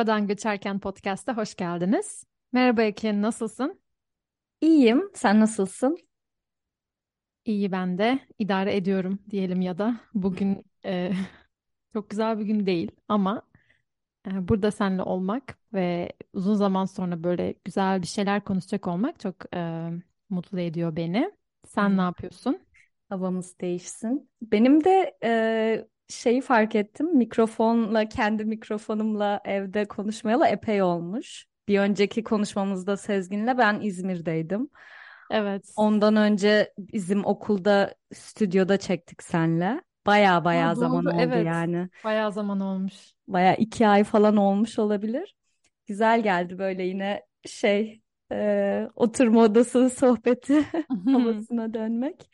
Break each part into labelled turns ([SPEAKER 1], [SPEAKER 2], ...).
[SPEAKER 1] Buradan Göçerken Podcast'a hoş geldiniz. Merhaba Ekin, nasılsın?
[SPEAKER 2] İyiyim. Sen nasılsın?
[SPEAKER 1] İyi ben de. idare ediyorum diyelim ya da. Bugün e, çok güzel bir gün değil ama e, burada seninle olmak ve uzun zaman sonra böyle güzel bir şeyler konuşacak olmak çok e, mutlu ediyor beni. Sen ne
[SPEAKER 2] Hmm.
[SPEAKER 1] yapıyorsun?
[SPEAKER 2] Havamız değişsin. Benim de e, şeyi fark ettim. Mikrofonla, kendi mikrofonumla evde konuşmayalı epey olmuş. Bir önceki konuşmamızda Sezgin'le ben İzmir'deydim.
[SPEAKER 1] Evet.
[SPEAKER 2] Ondan önce bizim okulda stüdyoda çektik senle. Baya baya
[SPEAKER 1] Ha,
[SPEAKER 2] zaman
[SPEAKER 1] doğru,
[SPEAKER 2] oldu
[SPEAKER 1] evet.
[SPEAKER 2] yani.
[SPEAKER 1] Bayağı zaman olmuş.
[SPEAKER 2] Baya iki ay falan olmuş olabilir. Güzel geldi böyle yine şey e, oturma odası sohbeti havasına dönmek.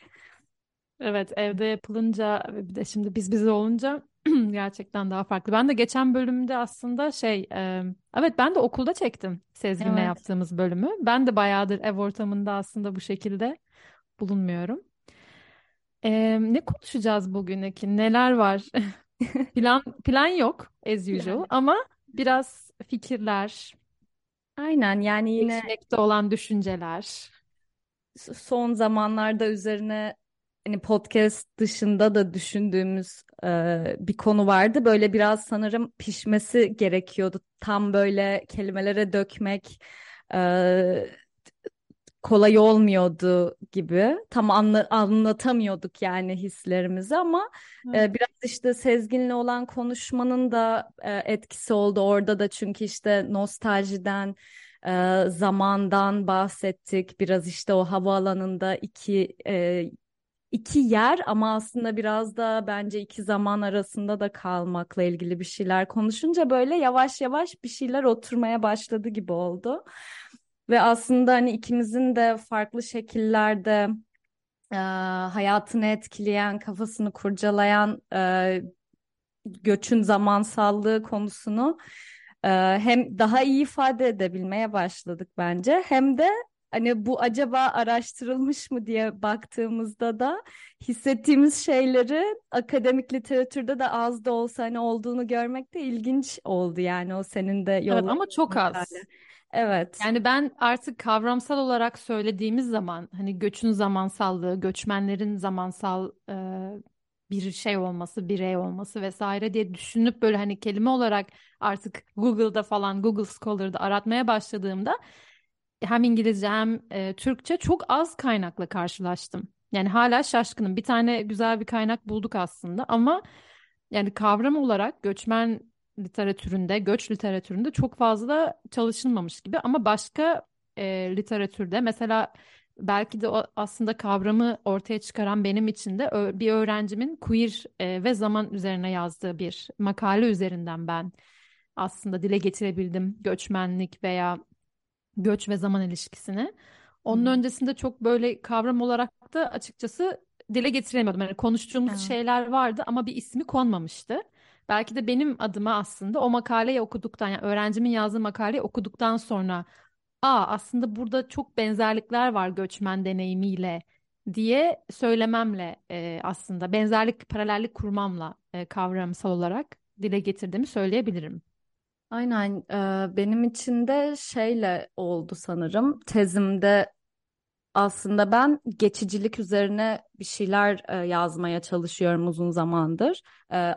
[SPEAKER 1] Evet, evde yapılınca ve bir de şimdi biz bize olunca gerçekten daha farklı. Ben de geçen bölümde aslında şey, e, evet ben de okulda çektim Sezgin'le
[SPEAKER 2] Evet.
[SPEAKER 1] yaptığımız bölümü. Ben de bayağıdır ev ortamında aslında bu şekilde bulunmuyorum. E, ne konuşacağız bugün Ekin? Neler var? Plan plan yok as usual
[SPEAKER 2] Yani.
[SPEAKER 1] ama biraz fikirler,
[SPEAKER 2] Aynen yani yine
[SPEAKER 1] olan düşünceler.
[SPEAKER 2] son zamanlarda üzerine hani podcast dışında da düşündüğümüz e, bir konu vardı. Böyle biraz sanırım pişmesi gerekiyordu. Tam böyle kelimelere dökmek e, kolay olmuyordu gibi. Tam anla- anlatamıyorduk yani hislerimizi ama
[SPEAKER 1] Evet.
[SPEAKER 2] e, biraz işte Sezgin'le olan konuşmanın da e, etkisi oldu orada da çünkü işte nostaljiden e, zamandan bahsettik. Biraz işte o havaalanında iki e, iki yer ama aslında biraz da bence iki zaman arasında da kalmakla ilgili bir şeyler konuşunca böyle yavaş yavaş bir şeyler oturmaya başladı gibi oldu. Ve aslında hani ikimizin de farklı şekillerde e, hayatını etkileyen, kafasını kurcalayan e, göçün zamansallığı konusunu e, hem daha iyi ifade edebilmeye başladık bence. Hem de hani bu acaba araştırılmış mı diye baktığımızda da hissettiğimiz şeyleri akademik literatürde de az da olsa hani olduğunu görmek de ilginç oldu yani o senin de
[SPEAKER 1] Evet
[SPEAKER 2] yolladığın
[SPEAKER 1] ama çok az.
[SPEAKER 2] makale. Evet.
[SPEAKER 1] Yani ben artık kavramsal olarak söylediğimiz zaman hani göçün zamansallığı, göçmenlerin zamansal e, bir şey olması, birey olması vesaire diye düşünüp böyle hani kelime olarak artık Google'da falan Google Scholar'da aratmaya başladığımda hem İngilizce hem e, Türkçe çok az kaynakla karşılaştım. Yani hala şaşkınım. Bir tane güzel bir kaynak bulduk aslında ama yani kavram olarak göçmen literatüründe, göç literatüründe çok fazla çalışılmamış gibi ama başka e, literatürde mesela belki de o aslında kavramı ortaya çıkaran benim için de bir öğrencimin queer e, ve zaman üzerine yazdığı bir makale üzerinden ben aslında dile getirebildim göçmenlik veya göç ve zaman ilişkisini. Onun öncesinde çok böyle kavram olarak da açıkçası dile getiremiyordum. Yani konuştuğumuz
[SPEAKER 2] Evet.
[SPEAKER 1] şeyler vardı ama bir ismi konmamıştı. Belki de benim adıma aslında o makaleyi okuduktan, yani öğrencimin yazdığı makaleyi okuduktan sonra, aa aslında burada çok benzerlikler var göçmen deneyimiyle diye söylememle e, aslında benzerlik, paralellik kurmamla e, kavramsal olarak dile getirdiğimi söyleyebilirim.
[SPEAKER 2] Aynen benim için de şeyle oldu sanırım tezimde aslında ben geçicilik üzerine bir şeyler yazmaya çalışıyorum uzun zamandır.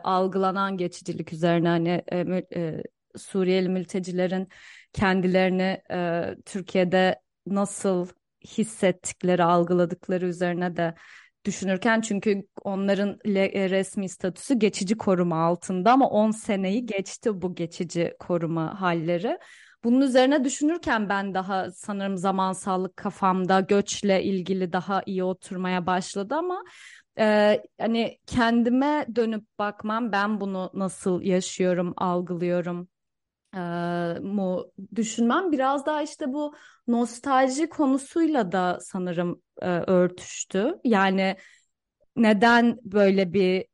[SPEAKER 2] Algılanan geçicilik üzerine hani Suriyeli mültecilerin kendilerini Türkiye'de nasıl hissettikleri, algıladıkları üzerine de düşünürken çünkü onların e, resmi statüsü geçici koruma altında ama 10 seneyi geçti bu geçici koruma halleri. Bunun üzerine düşünürken ben daha sanırım zamansallık kafamda göçle ilgili daha iyi oturmaya başladı ama e, hani kendime dönüp bakmam ben bunu nasıl yaşıyorum, algılıyorum e, mu düşünmem biraz daha işte bu nostalji konusuyla da sanırım e, örtüştü. Yani neden böyle bir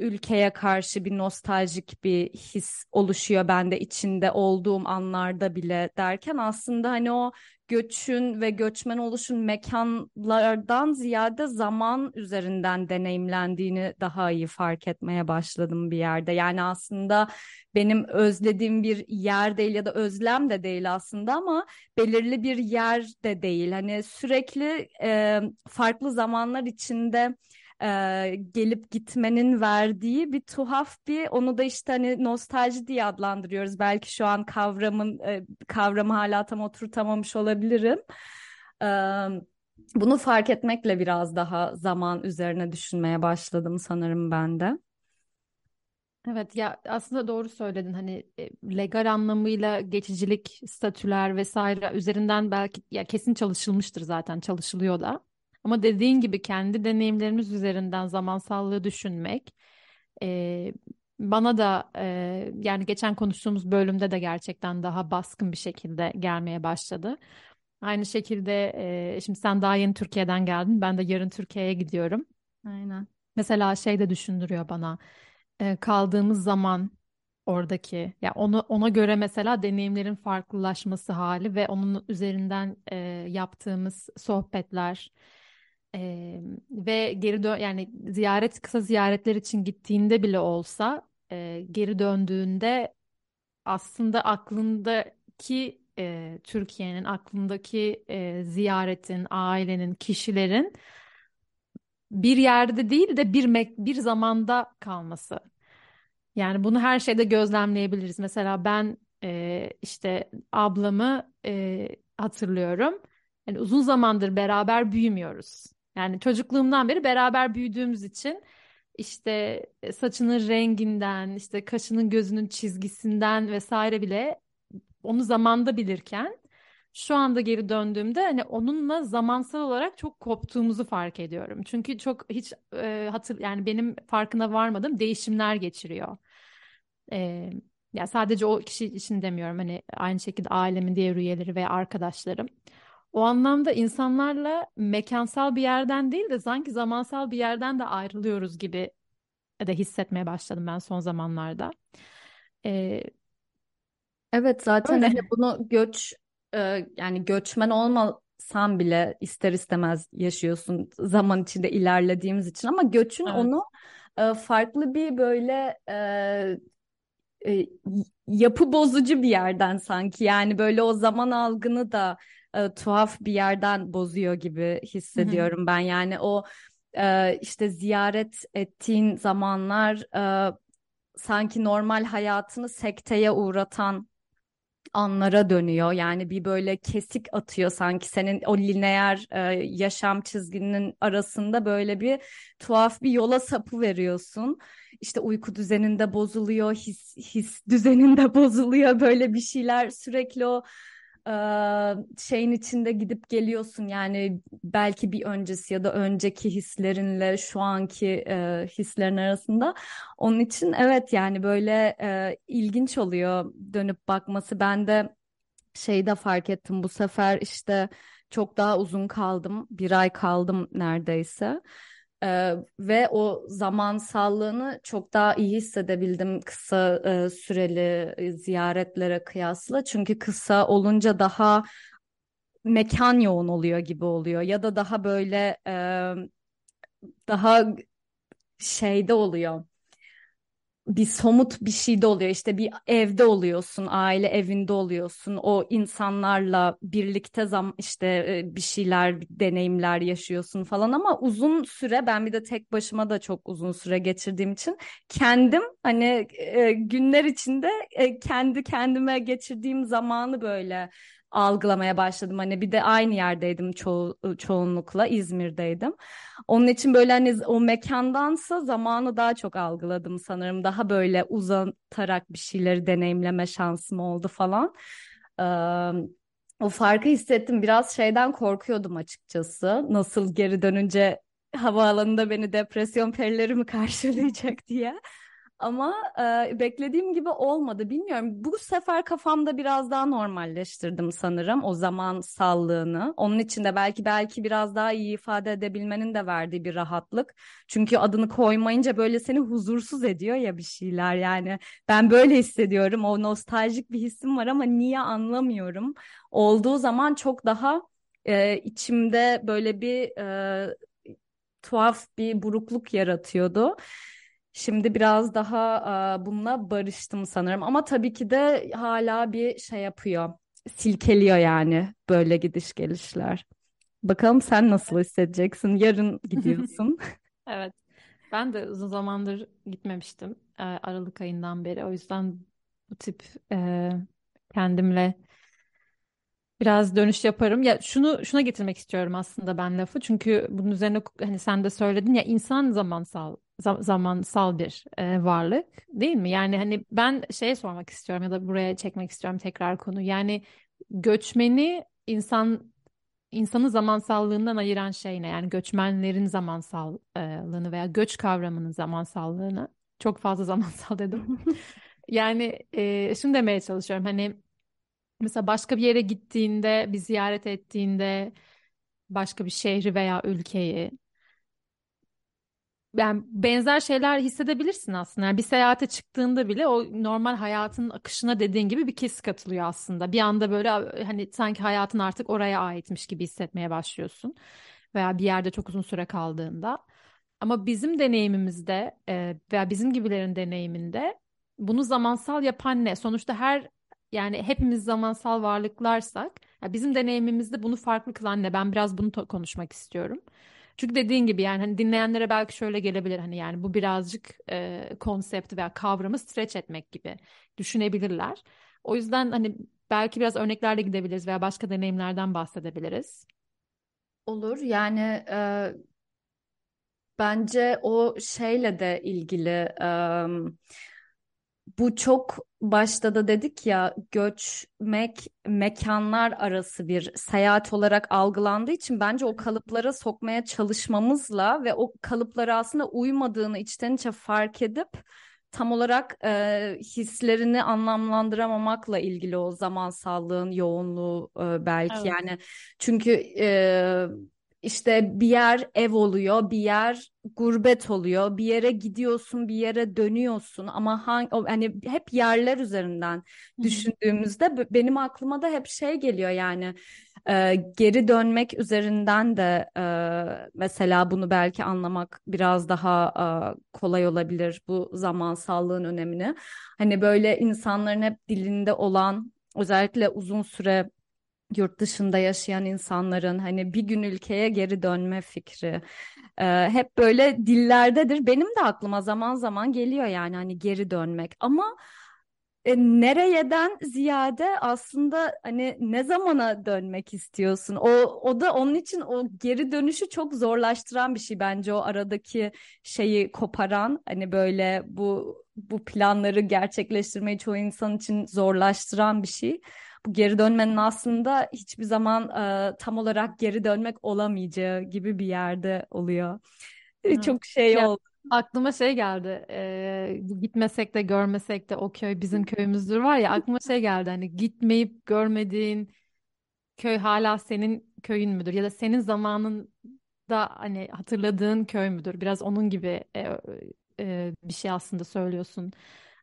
[SPEAKER 2] ülkeye karşı bir nostaljik bir his oluşuyor bende içinde olduğum anlarda bile derken aslında hani o göçün ve göçmen oluşun mekanlardan ziyade zaman üzerinden deneyimlendiğini daha iyi fark etmeye başladım bir yerde. Yani aslında benim özlediğim bir yer değil ya da özlem de değil aslında ama belirli bir yer de değil. Hani sürekli e, farklı zamanlar içinde e, gelip gitmenin verdiği bir tuhaf bir onu da işte hani nostalji diye adlandırıyoruz. Belki şu an kavramın e, kavramı hala tam oturtamamış olabilirim. E, bunu fark etmekle biraz daha zaman üzerine düşünmeye başladım sanırım ben de.
[SPEAKER 1] Evet ya aslında doğru söyledin hani e, legal anlamıyla geçicilik statüler vesaire üzerinden belki ya kesin çalışılmıştır zaten çalışılıyor da. Ama dediğin gibi kendi deneyimlerimiz üzerinden zamansallığı düşünmek e, bana da e, yani geçen konuştuğumuz bölümde de gerçekten daha baskın bir şekilde gelmeye başladı. Aynı şekilde e, şimdi sen daha yeni Türkiye'den geldin. Ben de yarın Türkiye'ye gidiyorum.
[SPEAKER 2] Aynen.
[SPEAKER 1] Mesela şey de düşündürüyor bana. E, kaldığımız zaman oradaki ya onu ona göre mesela deneyimlerin farklılaşması hali ve onun üzerinden e, yaptığımız sohbetler e, ve geri dön yani ziyaret kısa ziyaretler için gittiğinde bile olsa e, geri döndüğünde aslında aklındaki e, Türkiye'nin aklındaki e, ziyaretin, ailenin, kişilerin bir yerde değil de bir bir zamanda kalması. Yani bunu her şeyde gözlemleyebiliriz. Mesela ben e, işte ablamı e, hatırlıyorum. Yani uzun zamandır beraber büyümüyoruz. Yani çocukluğumdan beri beraber büyüdüğümüz için işte e, saçının renginden, işte kaşının gözünün çizgisinden vesaire bile onu zamanda bilirken şu anda geri döndüğümde hani onunla zamansal olarak çok koptuğumuzu fark ediyorum. Çünkü çok hiç e, hatır yani benim farkına varmadığım değişimler geçiriyor. E, yani sadece o kişi için demiyorum hani aynı şekilde ailemin diğer üyeleri ve arkadaşlarım. O anlamda insanlarla mekansal bir yerden değil de sanki zamansal bir yerden de ayrılıyoruz gibi de hissetmeye başladım ben son zamanlarda. Ee,
[SPEAKER 2] Evet zaten
[SPEAKER 1] öyle.
[SPEAKER 2] hani bunu göç e, yani göçmen olmasan bile ister istemez yaşıyorsun zaman içinde ilerlediğimiz için ama göçün
[SPEAKER 1] Evet.
[SPEAKER 2] onu e, farklı bir böyle e, e, yapı bozucu bir yerden sanki yani böyle o zaman algını da e, tuhaf bir yerden bozuyor gibi hissediyorum ben yani o e, işte ziyaret ettiğin zamanlar e, sanki normal hayatını sekteye uğratan anlara dönüyor. Yani bir böyle kesik atıyor sanki senin o lineer e, yaşam çizginin arasında böyle bir tuhaf bir yola sapı veriyorsun. İşte uyku düzeninde bozuluyor, his, his düzeninde bozuluyor böyle bir şeyler sürekli o şeyin içinde gidip geliyorsun. Yani belki bir öncesi ya da önceki hislerinle şu anki hislerin arasında. Onun için evet yani böyle ilginç oluyor dönüp bakması. Ben de şeyde fark ettim bu sefer işte çok daha uzun kaldım. Bir ay kaldım neredeyse. Ee, ve o zamansallığını çok daha iyi hissedebildim kısa e, süreli e, ziyaretlere kıyasla. Çünkü kısa olunca daha mekan yoğun oluyor gibi oluyor ya da daha böyle e, daha şeyde oluyor bir somut bir şeyde oluyor. İşte bir evde oluyorsun aile evinde oluyorsun. O insanlarla birlikte zam işte e, bir şeyler bir deneyimler yaşıyorsun falan ama uzun süre ben bir de tek başıma da çok uzun süre geçirdiğim için kendim hani e, günler içinde e, kendi kendime geçirdiğim zamanı böyle algılamaya başladım. Hani bir de aynı yerdeydim ço çoğunlukla İzmir'deydim. Onun için böyle hani o mekandansa zamanı daha çok algıladım sanırım. Daha böyle uzatarak bir şeyleri deneyimleme şansım oldu falan. Ee, o farkı hissettim. Biraz şeyden korkuyordum açıkçası. Nasıl geri dönünce havaalanında beni depresyon perileri mi karşılayacak diye. Ama e, beklediğim gibi olmadı. Bilmiyorum. Bu sefer kafamda biraz daha normalleştirdim sanırım o zaman sallığını. Onun için de belki belki biraz daha iyi ifade edebilmenin de verdiği bir rahatlık. Çünkü adını koymayınca böyle seni huzursuz ediyor ya bir şeyler yani. Ben böyle hissediyorum. O nostaljik bir hissim var ama niye anlamıyorum. Olduğu zaman çok daha e, içimde böyle bir e, tuhaf bir burukluk yaratıyordu. Şimdi biraz daha e, bununla barıştım sanırım ama tabii ki de hala bir şey yapıyor. Silkeliyor yani böyle gidiş gelişler. Bakalım sen nasıl hissedeceksin? Yarın gidiyorsun.
[SPEAKER 1] Evet. Ben de uzun zamandır gitmemiştim. e, Aralık ayından beri. O yüzden bu tip e, kendimle biraz dönüş yaparım. Ya şunu şuna getirmek istiyorum aslında ben lafı. Çünkü bunun üzerine hani sen de söyledin ya insan zamansal za- zamansal bir e, varlık değil mi? Yani hani ben şey sormak istiyorum ya da buraya çekmek istiyorum tekrar konu. Yani göçmeni insan insanı zamansallığından ayıran şey ne? Yani göçmenlerin zamansallığını veya göç kavramının zamansallığını çok fazla zamansal dedim. Yani e, şunu demeye çalışıyorum. Hani mesela başka bir yere gittiğinde, bir ziyaret ettiğinde başka bir şehri veya ülkeyi yani benzer şeyler hissedebilirsin aslında. Yani bir seyahate çıktığında bile o normal hayatın akışına dediğin gibi bir kes katılıyor aslında. Bir anda böyle hani sanki hayatın artık oraya aitmiş gibi hissetmeye başlıyorsun. Veya bir yerde çok uzun süre kaldığında. Ama bizim deneyimimizde e, veya bizim gibilerin deneyiminde bunu zamansal yapan ne? Sonuçta her yani hepimiz zamansal varlıklarsak ya bizim deneyimimizde bunu farklı kılan ne? Ben biraz bunu konuşmak istiyorum. Çünkü dediğin gibi yani hani dinleyenlere belki şöyle gelebilir hani yani bu birazcık e, konsepti veya kavramı stretch etmek gibi düşünebilirler. O yüzden hani belki biraz örneklerle gidebiliriz veya başka deneyimlerden bahsedebiliriz.
[SPEAKER 2] Olur yani e, bence o şeyle de ilgili e, bu çok başta da dedik ya göçmek mekanlar arası bir seyahat olarak algılandığı için bence o kalıplara sokmaya çalışmamızla ve o kalıplara aslında uymadığını içten içe fark edip tam olarak e, hislerini anlamlandıramamakla ilgili o zamansallığın yoğunluğu e, belki
[SPEAKER 1] Evet.
[SPEAKER 2] yani çünkü e, işte bir yer ev oluyor, bir yer gurbet oluyor, bir yere gidiyorsun, bir yere dönüyorsun. Ama hangi hani hep yerler üzerinden düşündüğümüzde benim aklıma da hep şey geliyor yani e, geri dönmek üzerinden de e, mesela bunu belki anlamak biraz daha e, kolay olabilir bu zamansallığın önemini. Hani böyle insanların hep dilinde olan özellikle uzun süre yurt dışında yaşayan insanların hani bir gün ülkeye geri dönme fikri e, hep böyle dillerdedir. Benim de aklıma zaman zaman geliyor yani hani geri dönmek ama e, nereyeden ziyade aslında hani ne zamana dönmek istiyorsun? O o da onun için o geri dönüşü çok zorlaştıran bir şey bence o aradaki şeyi koparan hani böyle bu bu planları gerçekleştirmeyi çoğu insan için zorlaştıran bir şey. Bu geri dönmenin aslında hiçbir zaman e, tam olarak geri dönmek olamayacağı gibi bir yerde oluyor. E,
[SPEAKER 1] Evet.
[SPEAKER 2] Çok şey
[SPEAKER 1] Ya
[SPEAKER 2] oldu.
[SPEAKER 1] aklıma şey geldi. eee, gitmesek de görmesek de o köy bizim köyümüzdür var ya aklıma şey geldi. Hani gitmeyip görmediğin köy hala senin köyün müdür? Ya da senin zamanında hani hatırladığın köy müdür? Biraz onun gibi e, e, bir şey aslında söylüyorsun.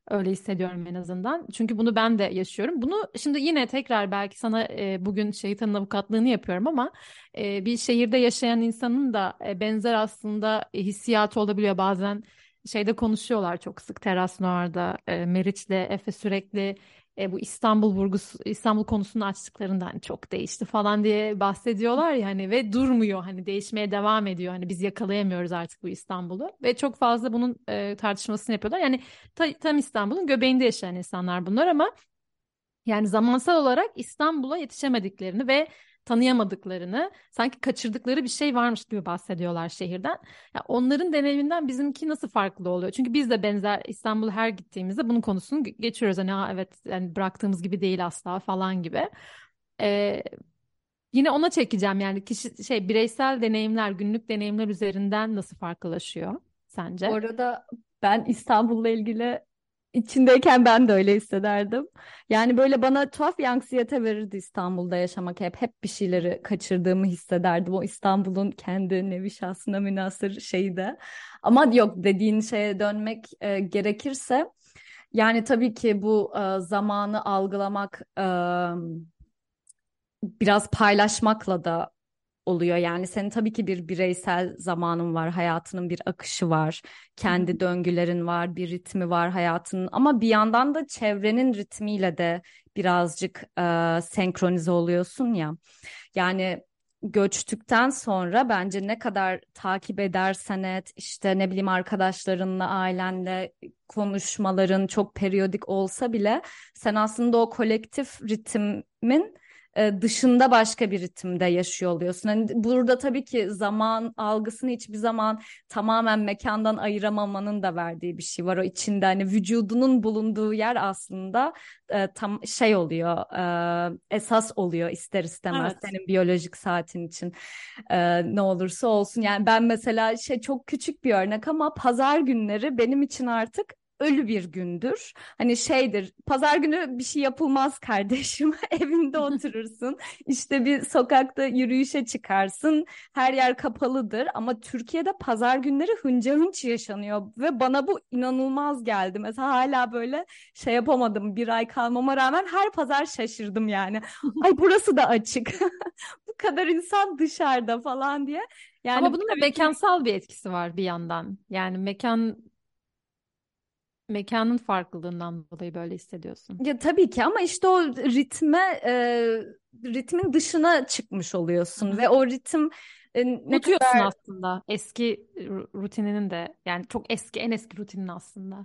[SPEAKER 1] Öyle hissediyorum en azından. Çünkü bunu ben de yaşıyorum. Bunu şimdi yine tekrar belki sana e, bugün şeytanın avukatlığını yapıyorum ama e, bir şehirde yaşayan insanın da e, benzer aslında hissiyatı olabiliyor. Bazen şeyde konuşuyorlar çok sık Teras Noir'da e, Meriç'le Efe sürekli e, bu İstanbul vurgusu İstanbul konusunu açtıklarında hani çok değişti falan diye bahsediyorlar ya hani ve durmuyor. Hani değişmeye devam ediyor. Hani biz yakalayamıyoruz artık bu İstanbul'u ve çok fazla bunun e, tartışmasını yapıyorlar. Yani ta- tam İstanbul'un göbeğinde yaşayan insanlar bunlar ama yani zamansal olarak İstanbul'a yetişemediklerini ve tanıyamadıklarını, sanki kaçırdıkları bir şey varmış gibi bahsediyorlar şehirden. Ya onların deneyiminden bizimki nasıl farklı oluyor? Çünkü biz de benzer İstanbul'a her gittiğimizde bunun konusunu ge- geçiyoruz. Hani ha, evet yani bıraktığımız gibi değil asla falan gibi. Ee, yine ona çekeceğim yani kişi şey bireysel deneyimler, günlük deneyimler üzerinden nasıl farklılaşıyor sence?
[SPEAKER 2] arada Ben İstanbul'la ilgili içindeyken ben de öyle hissederdim. Yani böyle bana tuhaf bir verirdi İstanbul'da yaşamak hep. Hep bir şeyleri kaçırdığımı hissederdim. O İstanbul'un kendi nevi şahsına münhasır şeyi de. Ama yok dediğin şeye dönmek e, gerekirse yani tabii ki bu e, zamanı algılamak e, biraz paylaşmakla da oluyor. Yani senin tabii ki bir bireysel zamanın var, hayatının bir akışı var, kendi döngülerin var, bir ritmi var hayatının. Ama bir yandan da çevrenin ritmiyle de birazcık e, senkronize oluyorsun ya. Yani göçtükten sonra bence ne kadar takip edersen et, işte ne bileyim arkadaşlarınla, ailenle konuşmaların çok periyodik olsa bile sen aslında o kolektif ritmin dışında başka bir ritimde yaşıyor oluyorsun. Hani burada tabii ki zaman algısını hiçbir zaman tamamen mekandan ayıramamanın da verdiği bir şey var. O içinde hani vücudunun bulunduğu yer aslında e, tam şey oluyor, e, esas oluyor ister istemez
[SPEAKER 1] Evet.
[SPEAKER 2] senin biyolojik saatin için e, ne olursa olsun. Yani ben mesela şey çok küçük bir örnek ama pazar günleri benim için artık ölü bir gündür. Hani şeydir, pazar günü bir şey yapılmaz kardeşim. Evinde oturursun. İşte bir sokakta yürüyüşe çıkarsın. Her yer kapalıdır ama Türkiye'de pazar günleri hınca hınç yaşanıyor ve bana bu inanılmaz geldi. Mesela hala böyle şey yapamadım bir ay kalmama rağmen her pazar şaşırdım yani. Ay burası da açık. Bu kadar insan dışarıda falan diye. Yani
[SPEAKER 1] Ama bunun da
[SPEAKER 2] ki-
[SPEAKER 1] mekansal bir etkisi var bir yandan. Yani mekan mekanın farklılığından dolayı böyle hissediyorsun.
[SPEAKER 2] Ya tabii ki ama işte o ritme e, ritmin dışına çıkmış oluyorsun ve o ritim e, ne
[SPEAKER 1] Unutuyorsun
[SPEAKER 2] kadar
[SPEAKER 1] aslında eski ru- rutininin de yani çok eski en eski rutinin aslında.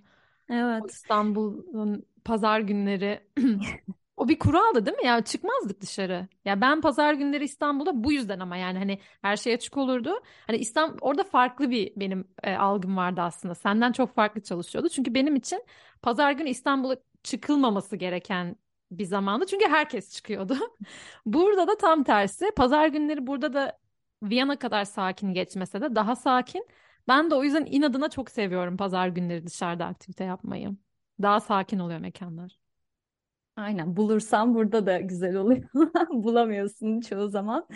[SPEAKER 1] O
[SPEAKER 2] evet
[SPEAKER 1] İstanbul'un pazar günleri o bir kuraldı değil mi ya çıkmazdık dışarı. Ya ben pazar günleri İstanbul'da bu yüzden ama yani hani her şey açık olurdu. Hani İstanbul orada farklı bir benim e, algım vardı aslında. Senden çok farklı çalışıyordu. Çünkü benim için pazar günü İstanbul'a çıkılmaması gereken bir zamandı. Çünkü herkes çıkıyordu. Burada da tam tersi. Pazar günleri burada da Viyana kadar sakin geçmese de daha sakin. Ben de o yüzden inadına çok seviyorum pazar günleri dışarıda aktivite yapmayı. Daha sakin oluyor mekanlar.
[SPEAKER 2] Aynen bulursam burada da güzel oluyor bulamıyorsun çoğu zaman.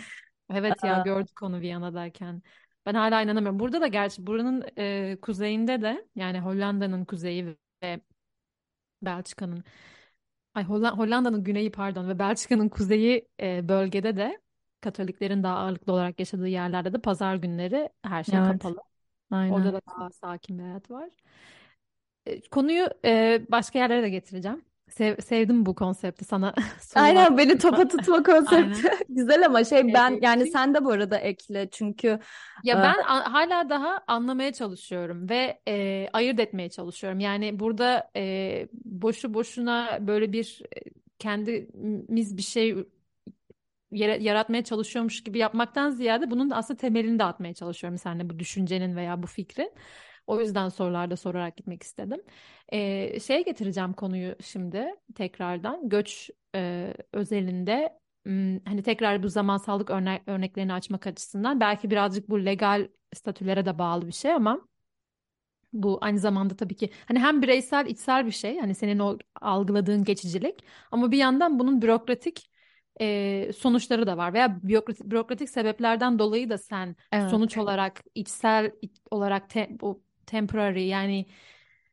[SPEAKER 1] Evet ya
[SPEAKER 2] Aa,
[SPEAKER 1] gördük onu Viyana'dayken. Ben hala inanamıyorum. Burada da gerçi buranın e, kuzeyinde de yani Hollanda'nın kuzeyi ve Belçika'nın ay Holla- Hollanda'nın güneyi pardon ve Belçika'nın kuzeyi e, bölgede de Katoliklerin daha ağırlıklı olarak yaşadığı yerlerde de pazar günleri her şey
[SPEAKER 2] evet
[SPEAKER 1] kapalı.
[SPEAKER 2] aynen.
[SPEAKER 1] Orada da daha sakin bir hayat var. E, Konuyu e, başka yerlere de getireceğim. Sev- sevdim bu konsepti sana
[SPEAKER 2] Aynen beni topa tutma konsepti güzel ama şey ben
[SPEAKER 1] E,
[SPEAKER 2] yani sen de bu arada ekle çünkü e,
[SPEAKER 1] Ya ben a- hala daha anlamaya çalışıyorum ve e, ayırt etmeye çalışıyorum. Yani burada e, boşu boşuna böyle bir e, kendimiz bir şey yara- yaratmaya çalışıyormuş gibi yapmaktan ziyade bunun da aslında temelini de atmaya çalışıyorum seninle bu düşüncenin veya bu fikrin. O yüzden sorularda sorarak gitmek istedim. E, şeye getireceğim konuyu şimdi tekrardan göç e, özelinde hani tekrar bu zamansallık örnek, örneklerini açmak açısından belki birazcık bu legal statülere de bağlı bir şey ama bu aynı zamanda tabii ki hani hem bireysel içsel bir şey hani senin o algıladığın geçicilik ama bir yandan bunun bürokratik e, sonuçları da var veya bürokratik, bürokratik sebeplerden dolayı da sen
[SPEAKER 2] evet
[SPEAKER 1] sonuç olarak içsel iç- olarak te, bu temporary yani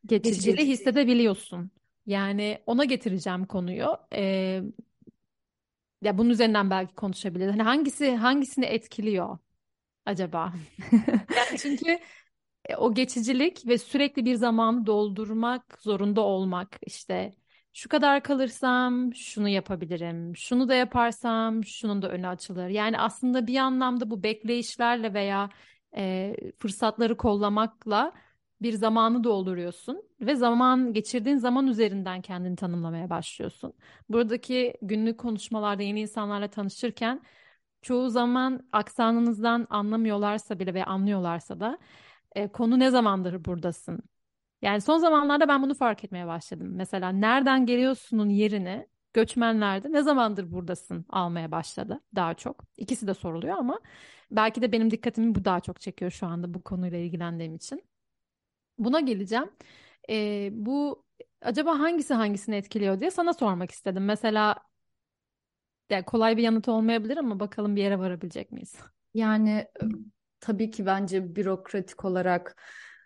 [SPEAKER 2] geçici
[SPEAKER 1] geçiciliği hissedebiliyorsun. Yani ona getireceğim konuyu. E, ya bunun üzerinden belki konuşabiliriz. Hani hangisi hangisini etkiliyor acaba? Yani çünkü e, o geçicilik ve sürekli bir zamanı doldurmak zorunda olmak işte şu kadar kalırsam şunu yapabilirim, şunu da yaparsam şunun da önü açılır. Yani aslında bir anlamda bu bekleyişlerle veya e, fırsatları kollamakla bir zamanı dolduruyorsun ve zaman geçirdiğin zaman üzerinden kendini tanımlamaya başlıyorsun. Buradaki günlük konuşmalarda yeni insanlarla tanışırken çoğu zaman aksanınızdan anlamıyorlarsa bile ve anlıyorlarsa da e, konu ne zamandır buradasın? Yani son zamanlarda ben bunu fark etmeye başladım. Mesela nereden geliyorsunun yerini göçmenlerde ne zamandır buradasın almaya başladı daha çok. İkisi de soruluyor ama belki de benim dikkatimi bu daha çok çekiyor şu anda bu konuyla ilgilendiğim için. Buna geleceğim. Ee, bu acaba hangisi hangisini etkiliyor diye sana sormak istedim. Mesela yani kolay bir yanıt olmayabilir ama bakalım bir yere varabilecek miyiz?
[SPEAKER 2] Yani e, tabii ki bence bürokratik olarak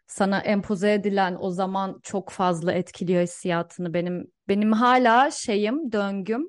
[SPEAKER 2] sana empoze edilen o zaman çok fazla etkiliyor hissiyatını. Benim benim hala şeyim döngüm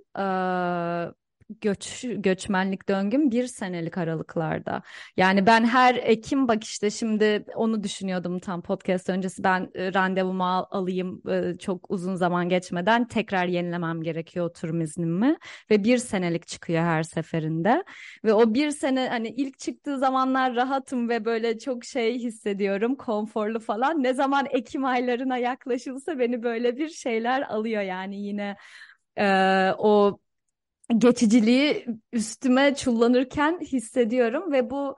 [SPEAKER 2] göç göçmenlik döngüm bir senelik aralıklarda. Yani ben her Ekim bak işte şimdi onu düşünüyordum tam podcast öncesi ben e, randevumu al- alayım e, çok uzun zaman geçmeden tekrar yenilemem gerekiyor oturum iznimi ve bir senelik çıkıyor her seferinde. Ve o bir sene hani ilk çıktığı zamanlar rahatım ve böyle çok şey hissediyorum, konforlu falan. Ne zaman Ekim aylarına yaklaşılsa beni böyle bir şeyler alıyor yani yine e, o geçiciliği üstüme çullanırken hissediyorum ve bu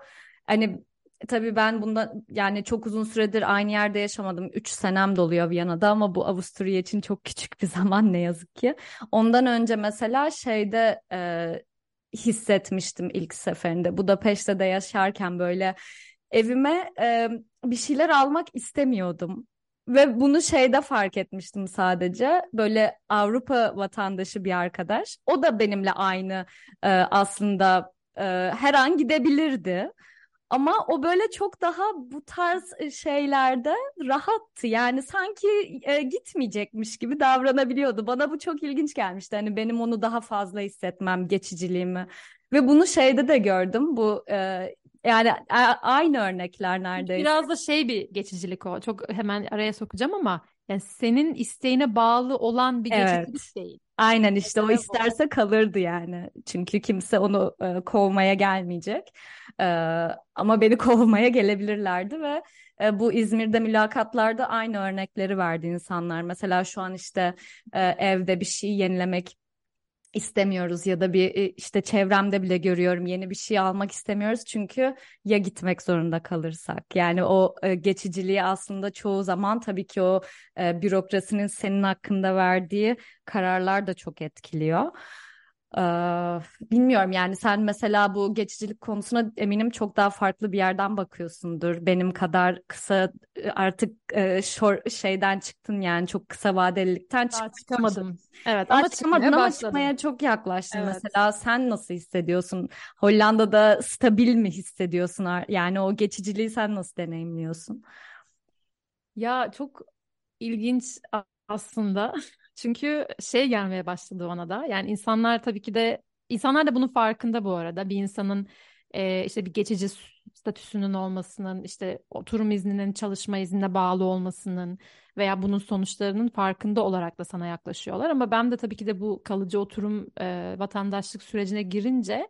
[SPEAKER 2] hani tabii ben bunda yani çok uzun süredir aynı yerde yaşamadım. Üç senem doluyor Viyana'da ama bu Avusturya için çok küçük bir zaman ne yazık ki. Ondan önce mesela şeyde e, hissetmiştim ilk seferinde. Budapeşte de yaşarken böyle evime e, bir şeyler almak istemiyordum. Ve bunu şeyde fark etmiştim sadece. Böyle Avrupa vatandaşı bir arkadaş. O da benimle aynı e, aslında e, her an gidebilirdi. Ama o böyle çok daha bu tarz e, şeylerde rahattı. Yani sanki e, gitmeyecekmiş gibi davranabiliyordu. Bana bu çok ilginç gelmişti. Hani benim onu daha fazla hissetmem, geçiciliğimi. Ve bunu şeyde de gördüm. Bu e, yani aynı örnekler neredeyse.
[SPEAKER 1] Biraz da şey bir geçicilik o. Çok hemen araya sokacağım ama yani senin isteğine bağlı olan bir
[SPEAKER 2] Evet.
[SPEAKER 1] geçicilik değil.
[SPEAKER 2] Aynen işte o. isterse kalırdı yani. Çünkü kimse onu e, kovmaya gelmeyecek. E, ama beni kovmaya gelebilirlerdi ve e, bu İzmir'de mülakatlarda aynı örnekleri verdi insanlar. Mesela şu an işte e, evde bir şey yenilemek istemiyoruz ya da bir e, işte çevremde bile görüyorum yeni bir şey almak istemiyoruz çünkü ya gitmek zorunda kalırsak yani o e, geçiciliği aslında çoğu zaman tabii ki o e, bürokrasinin senin hakkında verdiği kararlar da çok etkiliyor. Bilmiyorum yani sen mesela bu geçicilik konusuna eminim çok daha farklı bir yerden bakıyorsundur. Benim kadar kısa artık e, short, şeyden çıktın yani çok kısa vadelilikten
[SPEAKER 1] çıkamadım. Evet ama
[SPEAKER 2] çıkamadın
[SPEAKER 1] çıkmaya
[SPEAKER 2] ama çıkmaya çok yaklaştın
[SPEAKER 1] Evet.
[SPEAKER 2] mesela. Sen nasıl hissediyorsun? Hollanda'da stabil mi hissediyorsun? Yani o geçiciliği sen nasıl deneyimliyorsun?
[SPEAKER 1] Ya çok ilginç aslında. Çünkü şey gelmeye başladı ona da. Yani insanlar tabii ki de insanlar da bunun farkında bu arada. Bir insanın e, işte bir geçici statüsünün olmasının, işte oturum izninin çalışma iznine bağlı olmasının veya bunun sonuçlarının farkında olarak da sana yaklaşıyorlar. Ama ben de tabii ki de bu kalıcı oturum e, vatandaşlık sürecine girince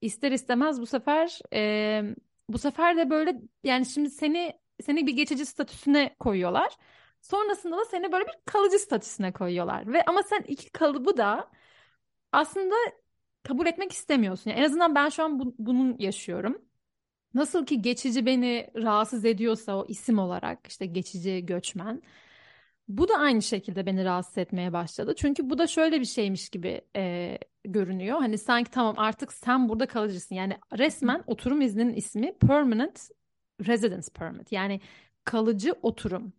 [SPEAKER 1] ister istemez bu sefer e, bu sefer de böyle yani şimdi seni seni bir geçici statüsüne koyuyorlar. Sonrasında da seni böyle bir kalıcı statüsüne koyuyorlar. Ve ama sen iki kalıbı da aslında kabul etmek istemiyorsun. Yani en azından ben şu an bu- bunun yaşıyorum. Nasıl ki geçici beni rahatsız ediyorsa o isim olarak işte geçici göçmen. Bu da aynı şekilde beni rahatsız etmeye başladı. Çünkü bu da şöyle bir şeymiş gibi e, görünüyor. Hani sanki tamam artık sen burada kalıcısın. Yani resmen oturum izninin ismi Permanent Residence Permit. Yani kalıcı oturum.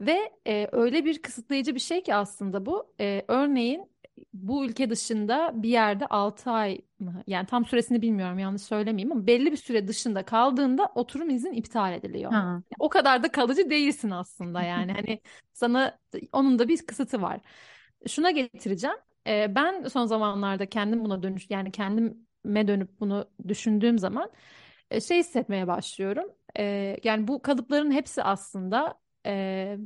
[SPEAKER 1] Ve e, öyle bir kısıtlayıcı bir şey ki aslında bu. E, örneğin bu ülke dışında bir yerde 6 ay mı? Yani tam süresini bilmiyorum yanlış söylemeyeyim ama belli bir süre dışında kaldığında oturum izin iptal ediliyor.
[SPEAKER 2] Ha.
[SPEAKER 1] O kadar da kalıcı değilsin aslında yani. Hani sana onun da bir kısıtı var. Şuna getireceğim. Ee, ben son zamanlarda kendim buna dönüş yani kendime dönüp bunu düşündüğüm zaman e, şey hissetmeye başlıyorum. Ee, yani bu kalıpların hepsi aslında e,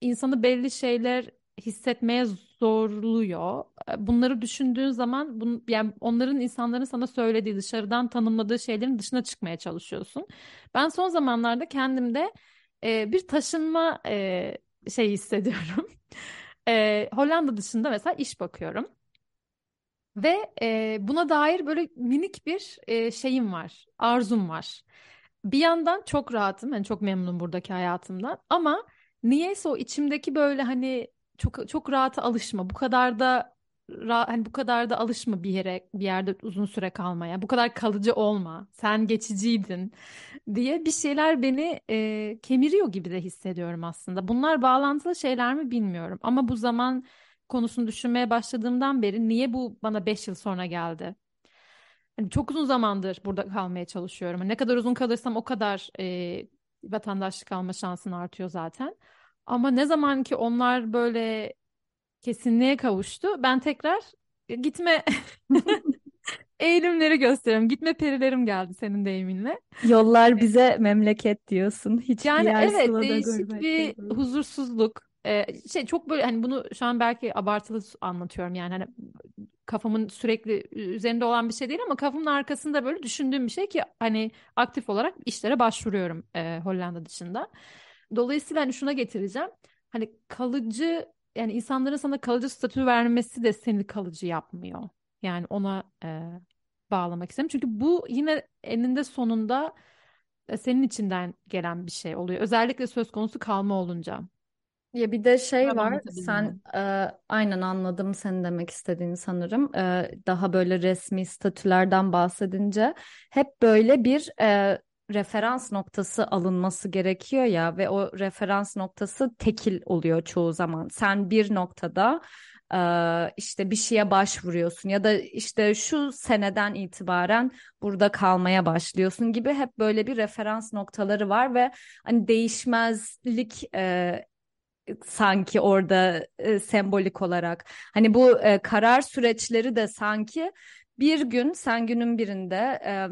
[SPEAKER 1] insanı belli şeyler hissetmeye zorluyor. Bunları düşündüğün zaman bun, yani onların insanların sana söylediği dışarıdan tanımladığı şeylerin dışına çıkmaya çalışıyorsun. Ben son zamanlarda kendimde e, bir taşınma e, şey hissediyorum. E, Hollanda dışında mesela iş bakıyorum. Ve e, buna dair böyle minik bir e, şeyim var, arzum var. Bir yandan çok rahatım, yani çok memnunum buradaki hayatımdan. Ama niyeyse o içimdeki böyle hani çok çok rahata alışma, bu kadar da hani bu kadar da alışma bir yere bir yerde uzun süre kalmaya. Bu kadar kalıcı olma. Sen geçiciydin diye bir şeyler beni e, kemiriyor gibi de hissediyorum aslında. Bunlar bağlantılı şeyler mi bilmiyorum. Ama bu zaman konusunu düşünmeye başladığımdan beri niye bu bana 5 yıl sonra geldi? Hani çok uzun zamandır burada kalmaya çalışıyorum. Hani Ne kadar uzun kalırsam o kadar e, vatandaşlık alma şansın artıyor zaten. Ama ne zaman ki onlar böyle kesinliğe kavuştu, ben tekrar gitme eğilimleri gösteriyorum. Gitme perilerim geldi senin deyiminle.
[SPEAKER 2] Yollar bize memleket diyorsun. Hiçbir
[SPEAKER 1] Yani evet değişik bir huzursuzluk. Ee, şey çok böyle hani bunu şu an belki abartılı anlatıyorum yani hani kafamın sürekli üzerinde olan bir şey değil ama kafamın arkasında böyle düşündüğüm bir şey ki hani aktif olarak işlere başvuruyorum e, Hollanda dışında. Dolayısıyla hani şuna getireceğim. Hani kalıcı yani insanların sana kalıcı statü vermesi de seni kalıcı yapmıyor. Yani ona e, bağlamak istedim. Çünkü bu yine eninde sonunda e, senin içinden gelen bir şey oluyor. Özellikle söz konusu kalma olunca.
[SPEAKER 2] Ya bir de şey var,
[SPEAKER 1] anlatabildim
[SPEAKER 2] sen e, aynen anladım senin demek istediğini sanırım. E, daha böyle resmi statülerden bahsedince hep böyle bir e, referans noktası alınması gerekiyor ya ve o referans noktası tekil oluyor çoğu zaman. Sen bir noktada e, işte bir şeye başvuruyorsun ya da işte şu seneden itibaren burada kalmaya başlıyorsun gibi hep böyle bir referans noktaları var ve hani değişmezlik e, sanki orada e, sembolik olarak. Hani bu e, karar süreçleri de sanki bir gün sen günün birinde e,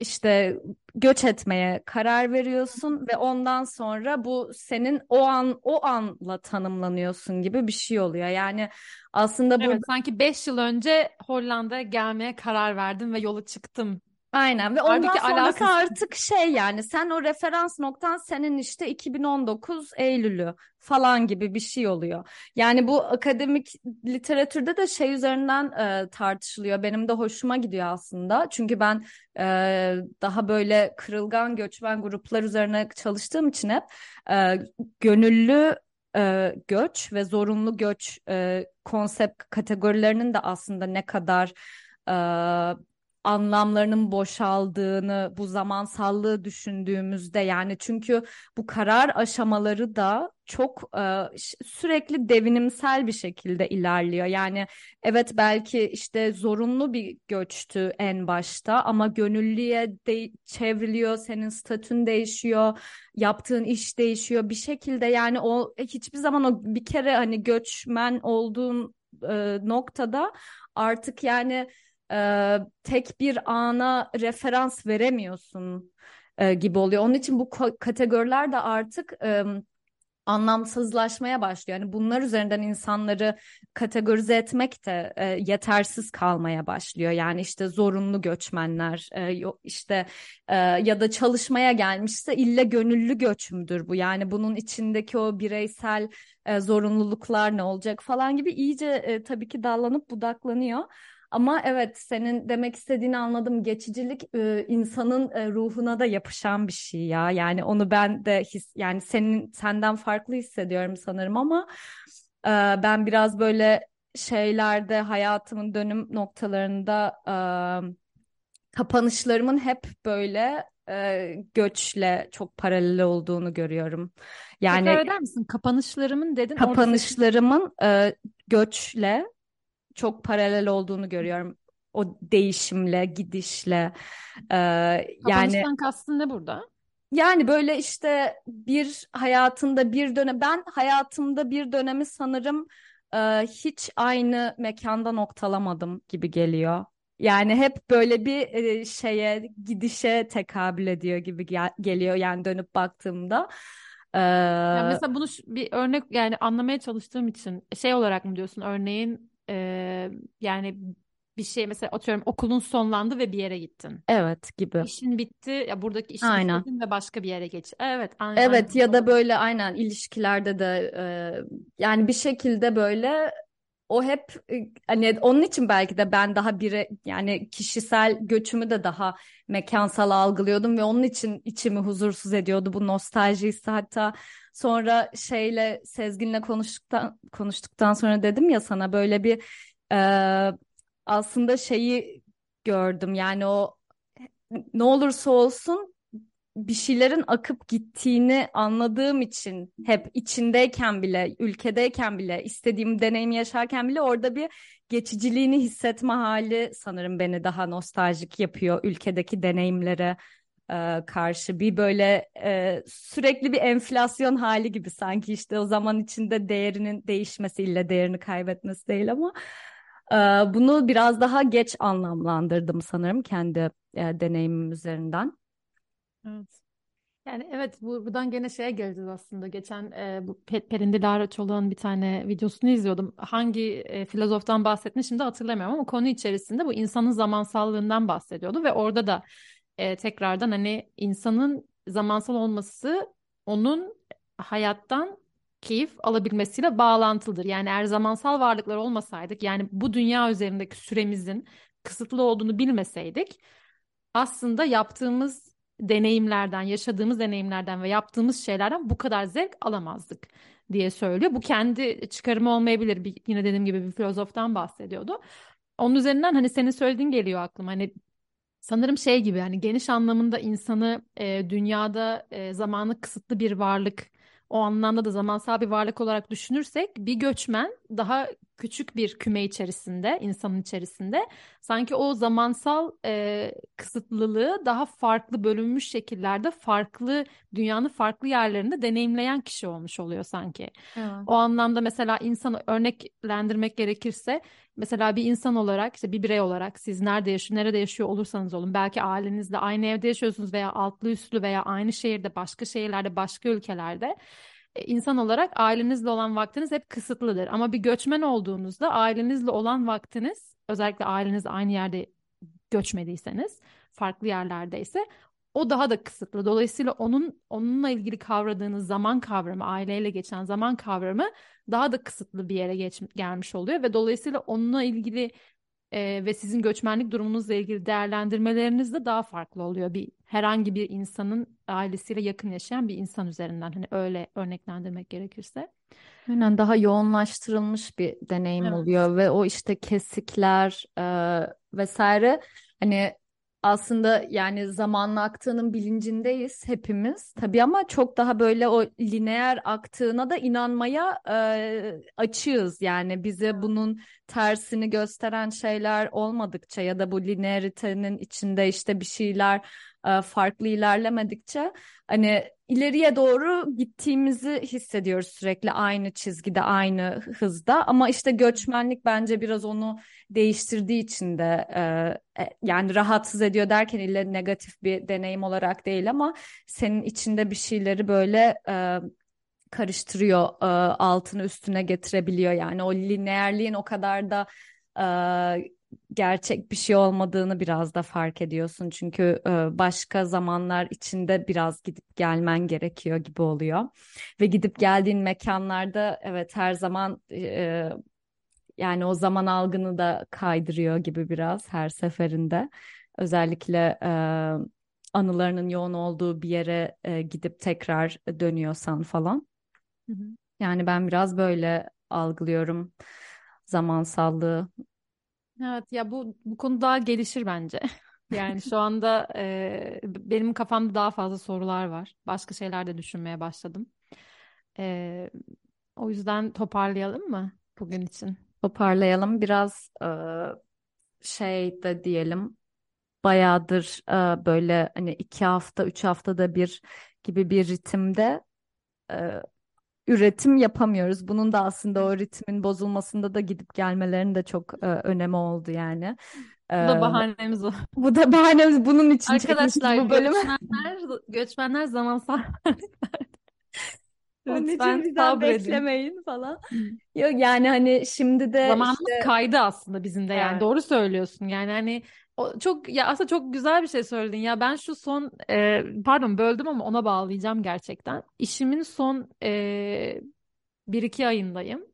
[SPEAKER 2] işte göç etmeye karar veriyorsun ve ondan sonra bu senin o an o anla tanımlanıyorsun gibi bir şey oluyor. Yani aslında burada
[SPEAKER 1] Evet, sanki 5 yıl önce Hollanda'ya gelmeye karar verdim ve yola çıktım.
[SPEAKER 2] Aynen ve ondan
[SPEAKER 1] Halbuki
[SPEAKER 2] sonrası
[SPEAKER 1] alakası.
[SPEAKER 2] artık şey yani sen o referans noktan senin işte 2019 Eylül'ü falan gibi bir şey oluyor. Yani bu akademik literatürde de şey üzerinden e, tartışılıyor. Benim de hoşuma gidiyor aslında. Çünkü ben e, daha böyle kırılgan göçmen gruplar üzerine çalıştığım için hep e, gönüllü e, göç ve zorunlu göç e, konsept kategorilerinin de aslında ne kadar e, anlamlarının boşaldığını, bu zamansallığı düşündüğümüzde yani çünkü bu karar aşamaları da çok e, sürekli devinimsel bir şekilde ilerliyor. Yani evet belki işte zorunlu bir göçtü en başta ama gönüllüye de çevriliyor, senin statün değişiyor, yaptığın iş değişiyor bir şekilde yani o hiçbir zaman o bir kere hani göçmen olduğun e, noktada artık yani e, tek bir ana referans veremiyorsun e, gibi oluyor. Onun için bu kategoriler de artık e, anlamsızlaşmaya başlıyor. Yani bunlar üzerinden insanları kategorize etmek de e, yetersiz kalmaya başlıyor. Yani işte zorunlu göçmenler, e, işte e, ya da çalışmaya gelmişse ille gönüllü göç müdür bu? Yani bunun içindeki o bireysel e, zorunluluklar ne olacak falan gibi iyice e, tabii ki dallanıp budaklanıyor. Ama evet senin demek istediğini anladım. Geçicilik e, insanın e, ruhuna da yapışan bir şey ya. Yani onu ben de his yani senin senden farklı hissediyorum sanırım ama e, ben biraz böyle şeylerde hayatımın dönüm noktalarında e, kapanışlarımın hep böyle e, göçle çok paralel olduğunu görüyorum. Yani
[SPEAKER 1] Tekrar eder misin? Kapanışlarımın dedin. Orada
[SPEAKER 2] kapanışlarımın e, göçle çok paralel olduğunu görüyorum. O değişimle, gidişle. Ee, yani
[SPEAKER 1] kastın ne burada?
[SPEAKER 2] yani böyle işte bir hayatında bir dönem ben hayatımda bir dönemi sanırım e, hiç aynı mekanda noktalamadım gibi geliyor. Yani hep böyle bir e, şeye gidişe tekabül ediyor gibi gel- geliyor yani dönüp baktığımda.
[SPEAKER 1] Yani
[SPEAKER 2] Ee,
[SPEAKER 1] mesela bunu bir örnek yani anlamaya çalıştığım için şey olarak mı diyorsun örneğin e, yani bir şey mesela atıyorum okulun sonlandı ve bir yere gittin.
[SPEAKER 2] evet gibi.
[SPEAKER 1] İşin bitti ya buradaki işi
[SPEAKER 2] Aynen.
[SPEAKER 1] bitirdin ve başka bir yere geç. Evet aynı
[SPEAKER 2] Evet ya da böyle aynen ilişkilerde de e, yani bir şekilde böyle o hep e, hani onun için belki de ben daha bire yani kişisel göçümü de daha mekansal algılıyordum ve onun için içimi huzursuz ediyordu bu nostalji hissi. Hatta sonra şeyle Sezgin'le konuştuktan konuştuktan sonra dedim ya sana böyle bir Ee, aslında şeyi gördüm. Yani o ne olursa olsun bir şeylerin akıp gittiğini anladığım için hep içindeyken bile, ülkedeyken bile, istediğim deneyimi yaşarken bile orada bir geçiciliğini hissetme hali sanırım beni daha nostaljik yapıyor ülkedeki deneyimlere e, karşı. Bir böyle e, sürekli bir enflasyon hali gibi sanki işte o zaman içinde değerinin değişmesiyle değerini kaybetmesi değil ama e, bunu biraz daha geç anlamlandırdım sanırım kendi e, deneyimim üzerinden.
[SPEAKER 1] Evet. Yani evet bu, buradan gene şeye geleceğiz aslında. Geçen e, bu Pe- Pelin Çolak'ın bir tane videosunu izliyordum. Hangi e, filozoftan bahsettiğini şimdi hatırlamıyorum ama konu içerisinde bu insanın zamansallığından bahsediyordu ve orada da e, tekrardan hani insanın zamansal olması onun hayattan keyif alabilmesiyle bağlantılıdır. Yani eğer zamansal varlıklar olmasaydık yani bu dünya üzerindeki süremizin kısıtlı olduğunu bilmeseydik aslında yaptığımız deneyimlerden, yaşadığımız deneyimlerden ve yaptığımız şeylerden bu kadar zevk alamazdık diye söylüyor. Bu kendi çıkarımı olmayabilir. Bir, yine dediğim gibi bir filozoftan bahsediyordu. Onun üzerinden hani senin söylediğin geliyor aklıma. Hani sanırım şey gibi hani geniş anlamında insanı e, dünyada e, zamanı kısıtlı bir varlık o anlamda da zamansal bir varlık olarak düşünürsek bir göçmen daha küçük bir küme içerisinde, insanın içerisinde sanki o zamansal e, kısıtlılığı daha farklı bölünmüş şekillerde farklı dünyanın farklı yerlerinde deneyimleyen kişi olmuş oluyor sanki.
[SPEAKER 2] Evet.
[SPEAKER 1] O anlamda mesela insanı örneklendirmek gerekirse mesela bir insan olarak işte bir birey olarak siz nerede yaşıyor, nerede yaşıyor olursanız olun belki ailenizle aynı evde yaşıyorsunuz veya altlı üstlü veya aynı şehirde, başka şehirlerde, başka ülkelerde e, insan olarak ailenizle olan vaktiniz hep kısıtlıdır. Ama bir göçmen olduğunuzda ailenizle olan vaktiniz özellikle aileniz aynı yerde göçmediyseniz farklı yerlerdeyse o daha da kısıtlı. Dolayısıyla onun onunla ilgili kavradığınız zaman kavramı, aileyle geçen zaman kavramı daha da kısıtlı bir yere geç, gelmiş oluyor ve dolayısıyla onunla ilgili e, ve sizin göçmenlik durumunuzla ilgili değerlendirmeleriniz de daha farklı oluyor. Bir herhangi bir insanın ailesiyle yakın yaşayan bir insan üzerinden hani öyle örneklendirmek gerekirse.
[SPEAKER 2] Aynen daha yoğunlaştırılmış bir deneyim
[SPEAKER 1] Evet.
[SPEAKER 2] oluyor ve o işte kesikler e, vesaire hani aslında yani zamanla aktığının bilincindeyiz hepimiz tabii ama çok daha böyle o lineer aktığına da inanmaya e, açığız. Yani bize bunun tersini gösteren şeyler olmadıkça ya da bu lineeritenin içinde işte bir şeyler farklı ilerlemedikçe hani ileriye doğru gittiğimizi hissediyoruz sürekli aynı çizgide, aynı hızda. Ama işte göçmenlik bence biraz onu değiştirdiği için de e, e, yani rahatsız ediyor derken ille negatif bir deneyim olarak değil ama senin içinde bir şeyleri böyle e, karıştırıyor, e, altını üstüne getirebiliyor. Yani o lineerliğin o kadar da e, gerçek bir şey olmadığını biraz da fark ediyorsun. Çünkü e, başka zamanlar içinde biraz gidip gelmen gerekiyor gibi oluyor. Ve gidip geldiğin mekanlarda evet her zaman e, yani o zaman algını da kaydırıyor gibi biraz her seferinde. Özellikle e, anılarının yoğun olduğu bir yere e, gidip tekrar dönüyorsan falan.
[SPEAKER 1] Hı hı.
[SPEAKER 2] Yani ben biraz böyle algılıyorum zamansallığı.
[SPEAKER 1] Evet ya bu bu konu daha gelişir bence. Yani şu anda e, benim kafamda daha fazla sorular var. Başka şeyler de düşünmeye başladım. E, o yüzden toparlayalım mı bugün için?
[SPEAKER 2] Toparlayalım biraz e, şey de diyelim bayağıdır e, böyle hani iki hafta üç haftada bir gibi bir ritimde e, üretim yapamıyoruz. Bunun da aslında o ritmin bozulmasında da gidip gelmelerin de çok e, önemi oldu yani.
[SPEAKER 1] Bu da bahanemiz o.
[SPEAKER 2] bu da bahanemiz bunun için
[SPEAKER 1] Arkadaşlar
[SPEAKER 2] bu bölümü.
[SPEAKER 1] göçmenler göçmenler zamansal
[SPEAKER 2] Onun için bizden beklemeyin falan. Yok yani hani şimdi de
[SPEAKER 1] Zamanımız
[SPEAKER 2] işte
[SPEAKER 1] kaydı aslında bizim de yani
[SPEAKER 2] Evet.
[SPEAKER 1] doğru söylüyorsun yani hani o çok ya aslında çok güzel bir şey söyledin. Ya ben şu son e, pardon böldüm ama ona bağlayacağım gerçekten. İşimin son e, bir iki ayındayım.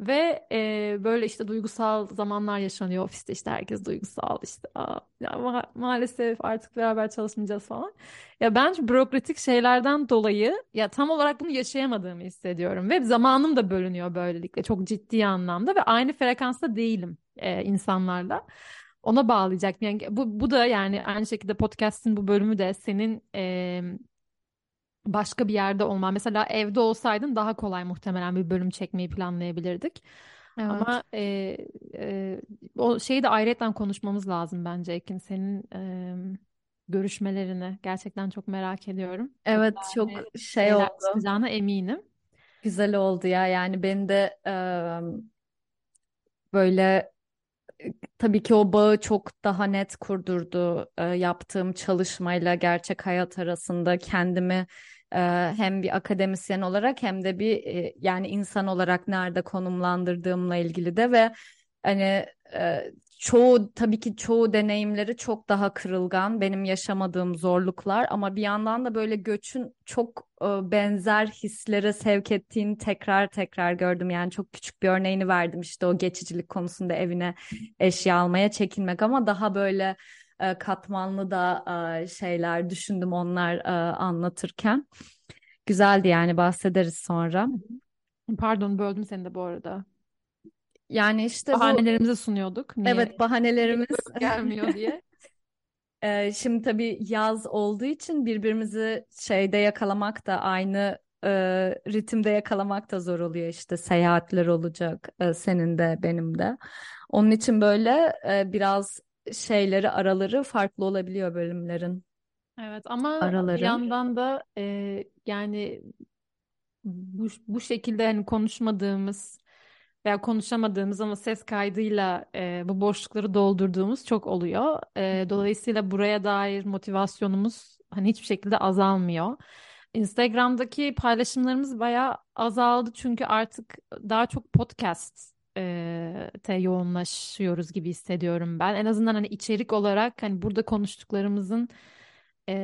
[SPEAKER 1] Ve e, böyle işte duygusal zamanlar yaşanıyor ofiste işte. Herkes duygusal işte. Aa, ya ma- maalesef artık beraber çalışmayacağız falan. Ya ben bürokratik şeylerden dolayı ya tam olarak bunu yaşayamadığımı hissediyorum. Ve zamanım da bölünüyor böylelikle çok ciddi anlamda ve aynı frekansta değilim e, insanlarla. Ona bağlayacaktım. Yani bu, bu da yani aynı şekilde podcast'in bu bölümü de senin e, başka bir yerde olman. Mesela evde olsaydın daha kolay muhtemelen bir bölüm çekmeyi planlayabilirdik.
[SPEAKER 2] Evet.
[SPEAKER 1] Ama e, e, o şeyi de ayrıyetten konuşmamız lazım bence Ekin. Senin e, görüşmelerini gerçekten çok merak ediyorum. Çok
[SPEAKER 2] Evet çok
[SPEAKER 1] değerli
[SPEAKER 2] şey oldu.
[SPEAKER 1] çıkacağına eminim.
[SPEAKER 2] Güzel oldu ya. Yani beni de e, böyle tabii ki o bağı çok daha net kurdurdu e, yaptığım çalışmayla gerçek hayat arasında kendimi e, hem bir akademisyen olarak hem de bir e, yani insan olarak nerede konumlandırdığımla ilgili de ve hani e, çoğu tabii ki çoğu deneyimleri çok daha kırılgan benim yaşamadığım zorluklar ama bir yandan da böyle göçün çok e, benzer hislere sevk ettiğini tekrar tekrar gördüm yani çok küçük bir örneğini verdim işte o geçicilik konusunda evine eşya almaya çekinmek ama daha böyle e, katmanlı da e, şeyler düşündüm onlar e, anlatırken. Güzeldi yani bahsederiz sonra.
[SPEAKER 1] Pardon böldüm seni de bu arada.
[SPEAKER 2] Yani işte bu
[SPEAKER 1] Bahanelerimizi sunuyorduk. Niye
[SPEAKER 2] evet bahanelerimiz
[SPEAKER 1] gelmiyor diye.
[SPEAKER 2] e, şimdi tabii yaz olduğu için birbirimizi şeyde yakalamak da aynı e, ritimde yakalamak da zor oluyor işte seyahatler olacak e, senin de benim de. Onun için böyle e, biraz şeyleri araları farklı olabiliyor bölümlerin
[SPEAKER 1] Evet ama bir
[SPEAKER 2] araları.
[SPEAKER 1] yandan da e, yani bu, bu şekilde hani konuşmadığımız veya konuşamadığımız ama ses kaydıyla e, bu boşlukları doldurduğumuz çok oluyor. E, dolayısıyla buraya dair motivasyonumuz hani hiçbir şekilde azalmıyor. Instagram'daki paylaşımlarımız bayağı azaldı çünkü artık daha çok podcast e, te yoğunlaşıyoruz gibi hissediyorum ben. En azından hani içerik olarak hani burada konuştuklarımızın e,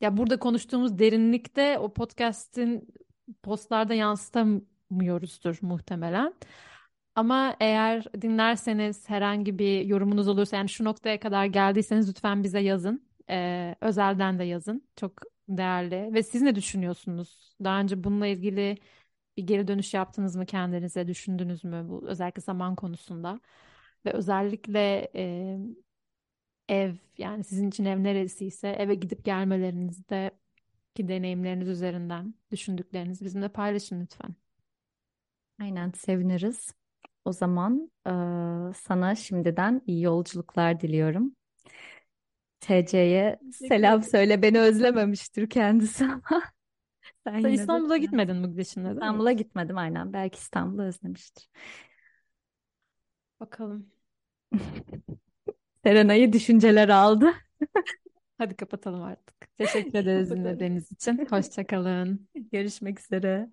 [SPEAKER 1] ya burada konuştuğumuz derinlikte o podcast'in postlarda yansıtamıyoruzdur muhtemelen. Ama eğer dinlerseniz herhangi bir yorumunuz olursa yani şu noktaya kadar geldiyseniz lütfen bize yazın. Ee, özelden de yazın. Çok değerli. Ve siz ne düşünüyorsunuz? Daha önce bununla ilgili bir geri dönüş yaptınız mı kendinize? Düşündünüz mü bu özellikle zaman konusunda? Ve özellikle e, ev yani sizin için ev neresiyse eve gidip gelmelerinizde ki deneyimleriniz üzerinden düşündüklerinizi bizimle paylaşın lütfen.
[SPEAKER 2] Aynen seviniriz. O zaman e, sana şimdiden iyi yolculuklar diliyorum. TC'ye selam söyle. Beni özlememiştir kendisi ama sen
[SPEAKER 1] Sen
[SPEAKER 2] de
[SPEAKER 1] İstanbul'a
[SPEAKER 2] selam.
[SPEAKER 1] gitmedin değil mi?
[SPEAKER 2] İstanbul'a gitmedim aynen. Belki İstanbul'u özlemiştir.
[SPEAKER 1] Bakalım.
[SPEAKER 2] Serenay'ı düşünceler aldı.
[SPEAKER 1] Hadi kapatalım artık. Teşekkür ederiz dinlediğiniz için. Hoşça kalın.
[SPEAKER 2] Görüşmek üzere.